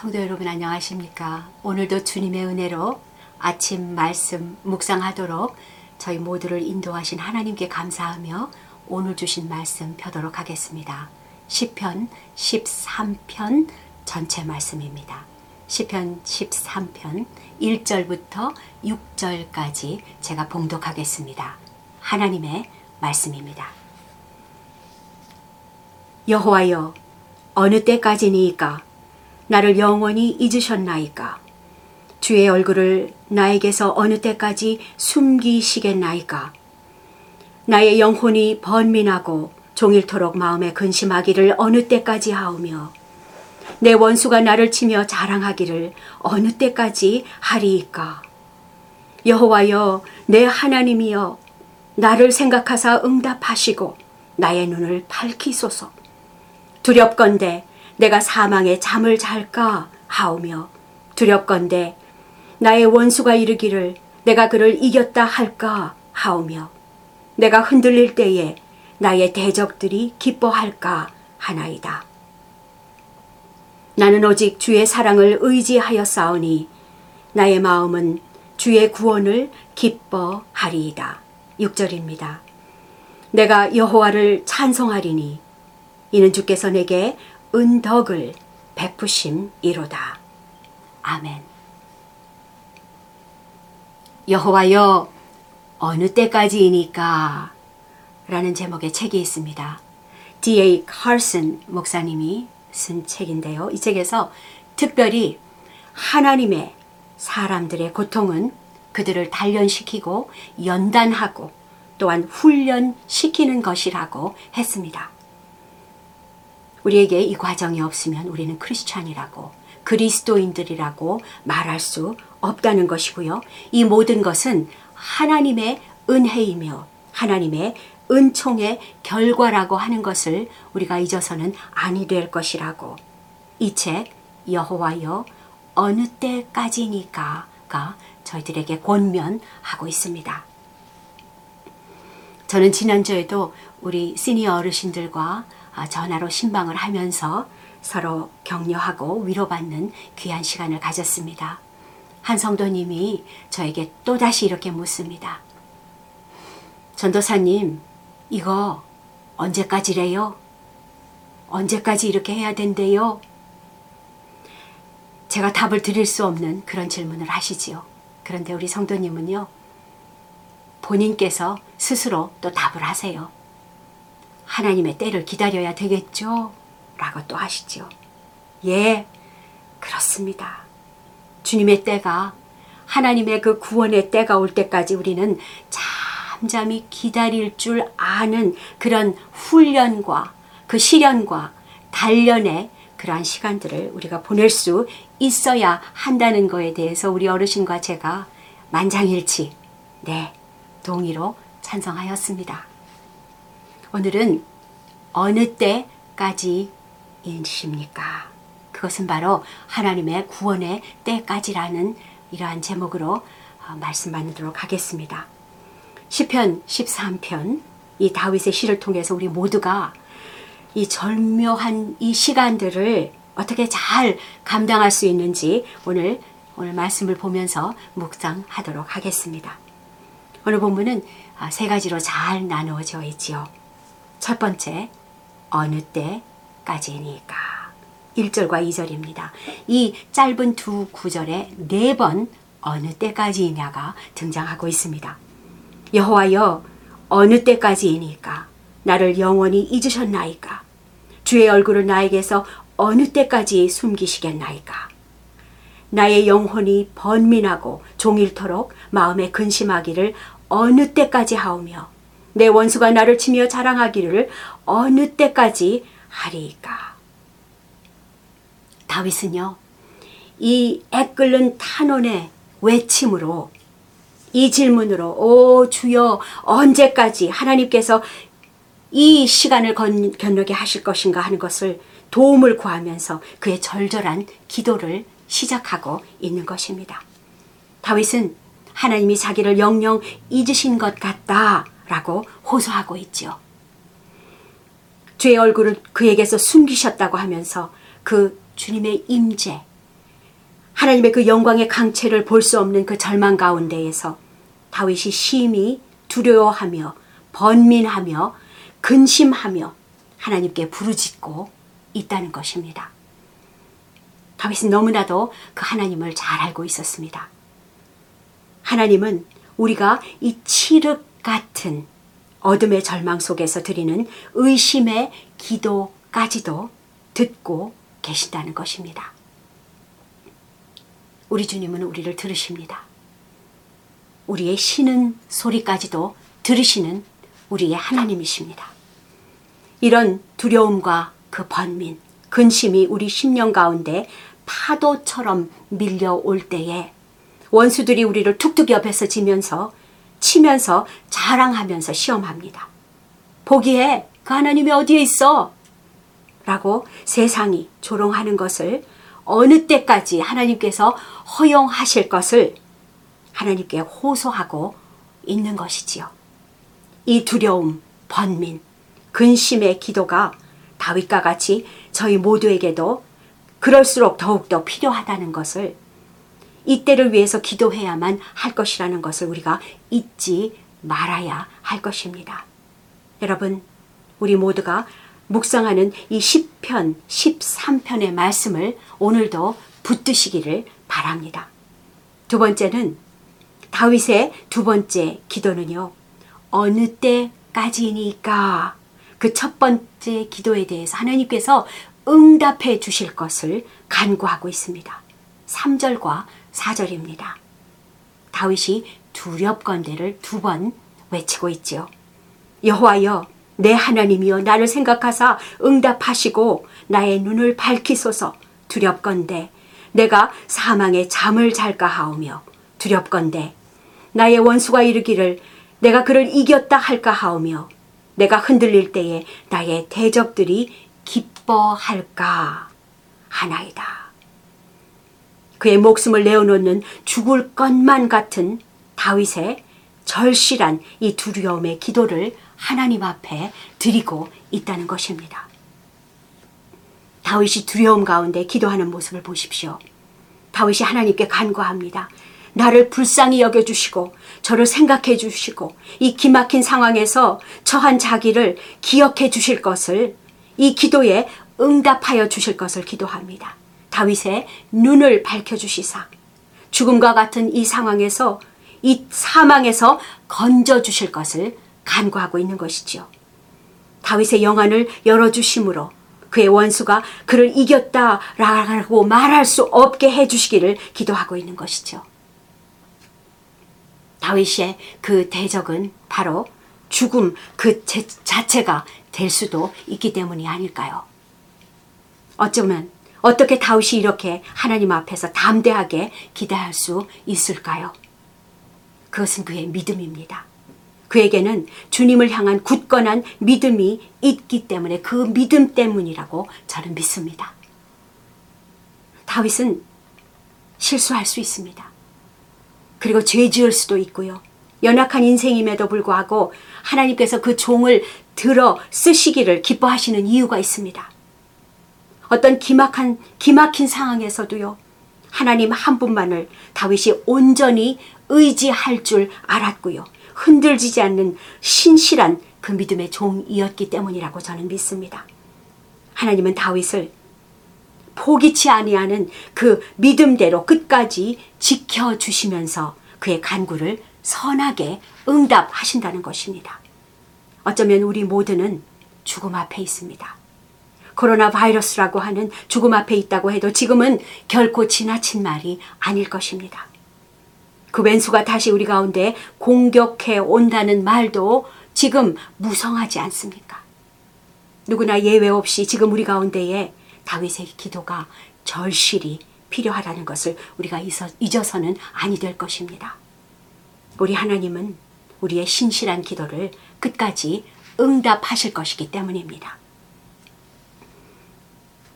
성도 여러분 안녕하십니까? 오늘도 주님의 은혜로 아침 말씀 묵상하도록 저희 모두를 인도하신 하나님께 감사하며 오늘 주신 말씀 펴도록 하겠습니다. 시편 13편 전체 말씀입니다. 시편 13편 1절부터 6절까지 제가 봉독하겠습니다. 하나님의 말씀입니다. 여호와여 어느 때까지니까 나를 영원히 잊으셨나이까? 주의 얼굴을 나에게서 어느 때까지 숨기시겠나이까? 나의 영혼이 번민하고 종일토록 마음에 근심하기를 어느 때까지 하오며 내 원수가 나를 치며 자랑하기를 어느 때까지 하리이까? 여호와여 내 하나님이여 나를 생각하사 응답하시고 나의 눈을 밝히소서. 두렵건대 내가 사망에 잠을 잘까 하오며 두렵건대 나의 원수가 이르기를 내가 그를 이겼다 할까 하오며 내가 흔들릴 때에 나의 대적들이 기뻐할까 하나이다. 나는 오직 주의 사랑을 의지하여 싸우니 나의 마음은 주의 구원을 기뻐하리이다. 6절입니다. 내가 여호와를 찬송하리니 이는 주께서 내게 은덕을 베푸심이로다. 아멘. 여호와여 어느 때까지이니까 라는 제목의 책이 있습니다. D.A. 칼슨 목사님이 쓴 책인데요. 이 책에서 특별히 하나님의 사람들의 고통은 그들을 단련시키고 연단하고 또한 훈련시키는 것이라고 했습니다. 우리에게 이 과정이 없으면 우리는 크리스찬이라고 그리스도인들이라고 말할 수 없다는 것이고요. 이 모든 것은 하나님의 은혜이며 하나님의 은총의 결과라고 하는 것을 우리가 잊어서는 아니 될 것이라고 이 책 여호와여 어느 때까지니까가 저희들에게 권면하고 있습니다. 저는 지난주에도 우리 시니어 어르신들과 전화로 신방을 하면서 서로 격려하고 위로받는 귀한 시간을 가졌습니다. 한 성도님이 저에게 또다시 이렇게 묻습니다. 전도사님, 이거 언제까지래요? 언제까지 이렇게 해야 된대요? 제가 답을 드릴 수 없는 그런 질문을 하시지요. 그런데 우리 성도님은요, 본인께서 스스로 또 답을 하세요. 하나님의 때를 기다려야 되겠죠? 라고 또 하시죠. 예, 그렇습니다. 주님의 때가, 하나님의 그 구원의 때가 올 때까지 우리는 잠잠히 기다릴 줄 아는 그런 훈련과 그 시련과 단련의 그러한 시간들을 우리가 보낼 수 있어야 한다는 것에 대해서 우리 어르신과 제가 만장일치, 네, 동의로 찬성하였습니다. 오늘은 어느 때까지이십니까? 그것은 바로 하나님의 구원의 때까지라는 이러한 제목으로 어, 말씀 나누도록 하겠습니다. 시편 13편 이 다윗의 시를 통해서 우리 모두가 이 절묘한 이 시간들을 어떻게 잘 감당할 수 있는지 오늘 오늘 말씀을 보면서 묵상하도록 하겠습니다. 오늘 본문은 아, 세 가지로 잘 나누어져 있지요. 첫 번째, 어느 때까지니까. 1절과 2절입니다. 이 짧은 두 구절에 네 번 어느 때까지이냐가 등장하고 있습니다. 여호와여 어느 때까지이니까 나를 영원히 잊으셨나이까 주의 얼굴을 나에게서 어느 때까지 숨기시겠나이까 나의 영혼이 번민하고 종일토록 마음에 근심하기를 어느 때까지 하오며 내 원수가 나를 치며 자랑하기를 어느 때까지 하리이까. 다윗은요, 이 애끓는 탄원의 외침으로 이 질문으로 오 주여 언제까지 하나님께서 이 시간을 건, 견뎌게 하실 것인가 하는 것을 도움을 구하면서 그의 절절한 기도를 시작하고 있는 것입니다. 다윗은 하나님이 자기를 영영 잊으신 것 같다 라고 호소하고 있죠. 주의 얼굴을 그에게서 숨기셨다고 하면서 그 주님의 임재, 하나님의 그 영광의 강체를 볼 수 없는 그 절망 가운데에서 다윗이 심히 두려워하며 번민하며 근심하며 하나님께 부르짖고 있다는 것입니다. 다윗은 너무나도 그 하나님을 잘 알고 있었습니다. 하나님은 우리가 이 칠흑 같은 어둠의 절망 속에서 드리는 의심의 기도까지도 듣고 계신다는 것입니다. 우리 주님은 우리를 들으십니다. 우리의 쉬는 소리까지도 들으시는 우리의 하나님이십니다. 이런 두려움과 그 번민, 근심이 우리 심령 가운데 파도처럼 밀려올 때에 원수들이 우리를 툭툭 옆에서 지면서 치면서 자랑하면서 시험합니다. 보기에 그 하나님이 어디에 있어? 라고 세상이 조롱하는 것을 어느 때까지 하나님께서 허용하실 것을 하나님께 호소하고 있는 것이지요. 이 두려움, 번민, 근심의 기도가 다윗과 같이 저희 모두에게도 그럴수록 더욱더 필요하다는 것을 이때를 위해서 기도해야만 할 것이라는 것을 우리가 잊지 말아야 할 것입니다. 여러분, 우리 모두가 묵상하는 이 10편, 13편의 말씀을 오늘도 붙드시기를 바랍니다. 두 번째는 다윗의 두 번째 기도는요. 어느 때까지니까 그 첫 번째 기도에 대해서 하나님께서 응답해 주실 것을 간구하고 있습니다. 3절과 4절입니다. 다윗이 두렵건대를 두 번 외치고 있지요. 여호와여 내 하나님이여 나를 생각하사 응답하시고 나의 눈을 밝히소서 두렵건대 내가 사망의 잠을 잘까 하오며 두렵건대 나의 원수가 이르기를 내가 그를 이겼다 할까 하오며 내가 흔들릴 때에 나의 대적들이 기뻐할까 하나이다. 그의 목숨을 내어놓는 죽을 것만 같은 다윗의 절실한 이 두려움의 기도를 하나님 앞에 드리고 있다는 것입니다. 다윗이 두려움 가운데 기도하는 모습을 보십시오. 다윗이 하나님께 간구합니다. 나를 불쌍히 여겨주시고 저를 생각해 주시고 이 기막힌 상황에서 처한 자기를 기억해 주실 것을 이 기도에 응답하여 주실 것을 기도합니다. 다윗의 눈을 밝혀 주시사 죽음과 같은 이 상황에서 이 사망에서 건져 주실 것을 간구하고 있는 것이지요. 다윗의 영안을 열어 주심으로 그의 원수가 그를 이겼다라고 말할 수 없게 해 주시기를 기도하고 있는 것이죠. 다윗의 그 대적은 바로 죽음 그 자체가 될 수도 있기 때문이 아닐까요? 어쩌면 어떻게 다윗이 이렇게 하나님 앞에서 담대하게 기대할 수 있을까요? 그것은 그의 믿음입니다. 그에게는 주님을 향한 굳건한 믿음이 있기 때문에 그 믿음 때문이라고 저는 믿습니다. 다윗은 실수할 수 있습니다. 그리고 죄 지을 수도 있고요. 연약한 인생임에도 불구하고 하나님께서 그 종을 들어 쓰시기를 기뻐하시는 이유가 있습니다. 어떤 기막한, 기막힌 상황에서도요. 하나님 한 분만을 다윗이 온전히 의지할 줄 알았고요. 흔들리지 않는 신실한 그 믿음의 종이었기 때문이라고 저는 믿습니다. 하나님은 다윗을 포기치 아니하는 그 믿음대로 끝까지 지켜 주시면서 그의 간구를 선하게 응답하신다는 것입니다. 어쩌면 우리 모두는 죽음 앞에 있습니다. 코로나 바이러스라고 하는 죽음 앞에 있다고 해도 지금은 결코 지나친 말이 아닐 것입니다. 그 왼수가 다시 우리 가운데 공격해 온다는 말도 지금 무성하지 않습니까? 누구나 예외 없이 지금 우리 가운데에 다윗의 기도가 절실히 필요하다는 것을 우리가 잊어서는 아니 될 것입니다. 우리 하나님은 우리의 신실한 기도를 끝까지 응답하실 것이기 때문입니다.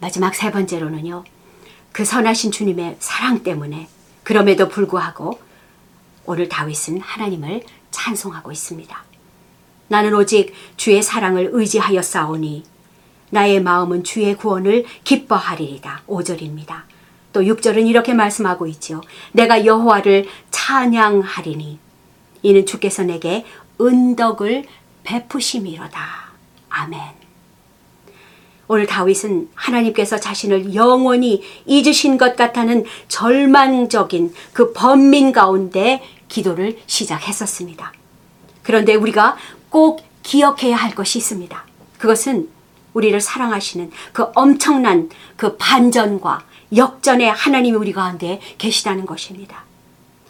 마지막 세 번째로는요. 그 선하신 주님의 사랑 때문에 그럼에도 불구하고 오늘 다윗은 하나님을 찬송하고 있습니다. 나는 오직 주의 사랑을 의지하여 싸우니 나의 마음은 주의 구원을 기뻐하리이다. 5절입니다. 또 6절은 이렇게 말씀하고 있지요. 내가 여호와를 찬양하리니 이는 주께서 내게 은덕을 베푸심이로다. 아멘. 오늘 다윗은 하나님께서 자신을 영원히 잊으신 것 같다는 절망적인 그 번민 가운데 기도를 시작했었습니다. 그런데 우리가 꼭 기억해야 할 것이 있습니다. 그것은 우리를 사랑하시는 그 엄청난 그 반전과 역전의 하나님이 우리 가운데 계시다는 것입니다.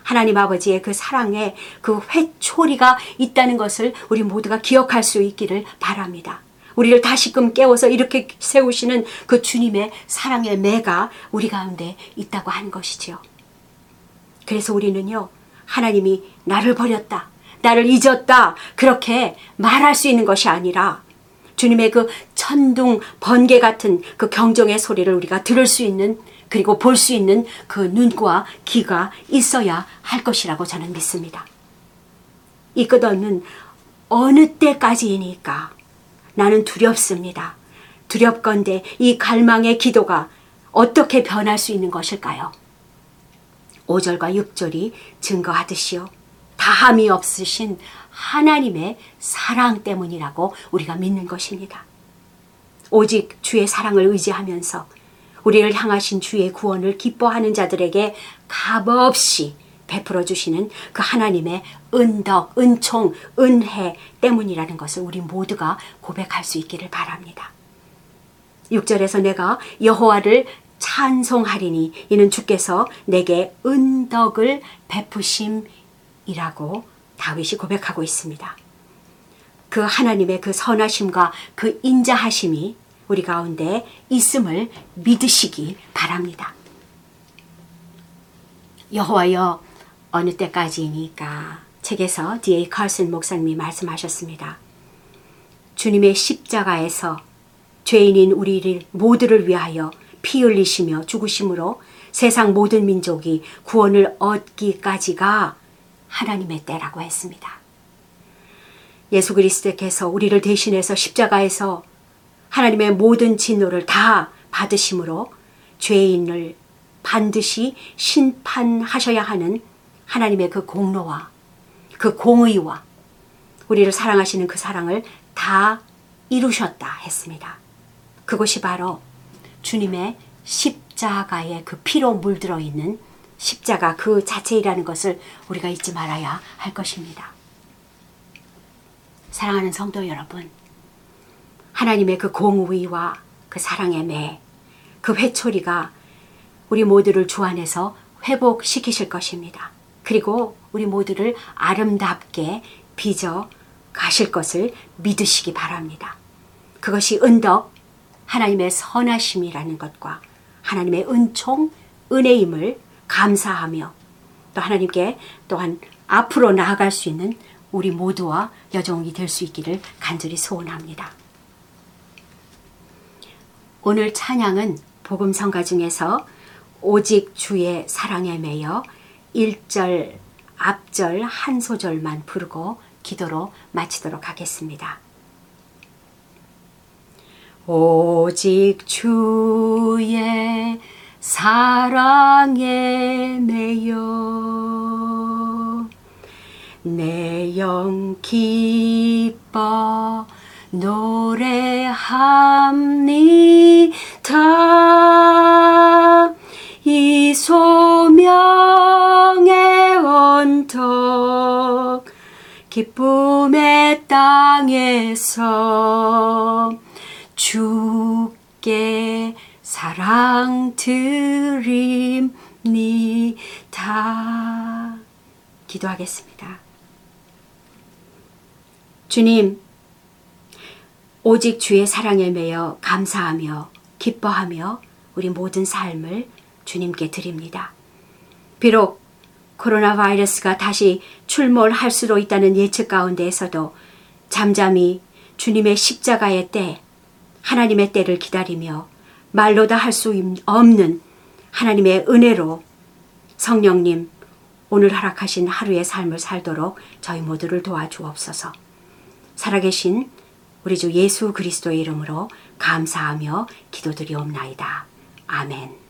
하나님 아버지의 그 사랑에 그 회초리가 있다는 것을 우리 모두가 기억할 수 있기를 바랍니다. 우리를 다시금 깨워서 이렇게 세우시는 그 주님의 사랑의 매가 우리 가운데 있다고 하는 것이지요. 그래서 우리는요, 하나님이 나를 버렸다, 나를 잊었다, 그렇게 말할 수 있는 것이 아니라 주님의 그 천둥, 번개 같은 그 경정의 소리를 우리가 들을 수 있는 그리고 볼 수 있는 그 눈과 귀가 있어야 할 것이라고 저는 믿습니다. 이 끝없는 어느 때까지이니까 나는 두렵습니다. 두렵건대 이 갈망의 기도가 어떻게 변할 수 있는 것일까요? 5절과 6절이 증거하듯이요. 다함이 없으신 하나님의 사랑 때문이라고 우리가 믿는 것입니다. 오직 주의 사랑을 의지하면서 우리를 향하신 주의 구원을 기뻐하는 자들에게 값없이 베풀어 주시는 그 하나님의 은덕, 은총, 은혜 때문이라는 것을 우리 모두가 고백할 수 있기를 바랍니다. 6절에서 내가 여호와를 찬송하리니 이는 주께서 내게 은덕을 베푸심이라고 다윗이 고백하고 있습니다. 그 하나님의 그 선하심과 그 인자하심이 우리 가운데 있음을 믿으시기 바랍니다. 여호와여 어느 때까지니까 책에서 D.A. 칼슨 목사님이 말씀하셨습니다. 주님의 십자가에서 죄인인 우리를 모두를 위하여 피 흘리시며 죽으심으로 세상 모든 민족이 구원을 얻기까지가 하나님의 때라고 했습니다. 예수 그리스도께서 우리를 대신해서 십자가에서 하나님의 모든 진노를 다 받으심으로 죄인을 반드시 심판하셔야 하는 하나님의 그 공로와 그 공의와 우리를 사랑하시는 그 사랑을 다 이루셨다 했습니다. 그것이 바로 주님의 십자가의 그 피로 물들어 있는 십자가 그 자체이라는 것을 우리가 잊지 말아야 할 것입니다. 사랑하는 성도 여러분, 하나님의 그 공의와 그 사랑의 매, 그 회초리가 우리 모두를 주 안에서 회복시키실 것입니다. 그리고 우리 모두를 아름답게 빚어 가실 것을 믿으시기 바랍니다. 그것이 은덕, 하나님의 선하심이라는 것과 하나님의 은총, 은혜임을 감사하며 또 하나님께 또한 앞으로 나아갈 수 있는 우리 모두와 여정이 될 수 있기를 간절히 소원합니다. 오늘 찬양은 복음 성가 중에서 오직 주의 사랑에 매여 1절 앞절 한 소절만 부르고 기도로 마치도록 하겠습니다. 오직 주의 사랑에 매여 내 영 기뻐 노래합니다. 이 소명의 언덕 기쁨의 땅에서 주께 사랑 드립니다. 기도하겠습니다. 주님, 오직 주의 사랑에 매여 감사하며 기뻐하며 우리 모든 삶을 주님께 드립니다. 비록 코로나 바이러스가 다시 출몰할 수도 있다는 예측 가운데에서도 잠잠히 주님의 십자가의 때, 하나님의 때를 기다리며 말로 다 할 수 없는 하나님의 은혜로 성령님 오늘 허락하신 하루의 삶을 살도록 저희 모두를 도와주옵소서. 살아계신 우리 주 예수 그리스도의 이름으로 감사하며 기도드리옵나이다. 아멘.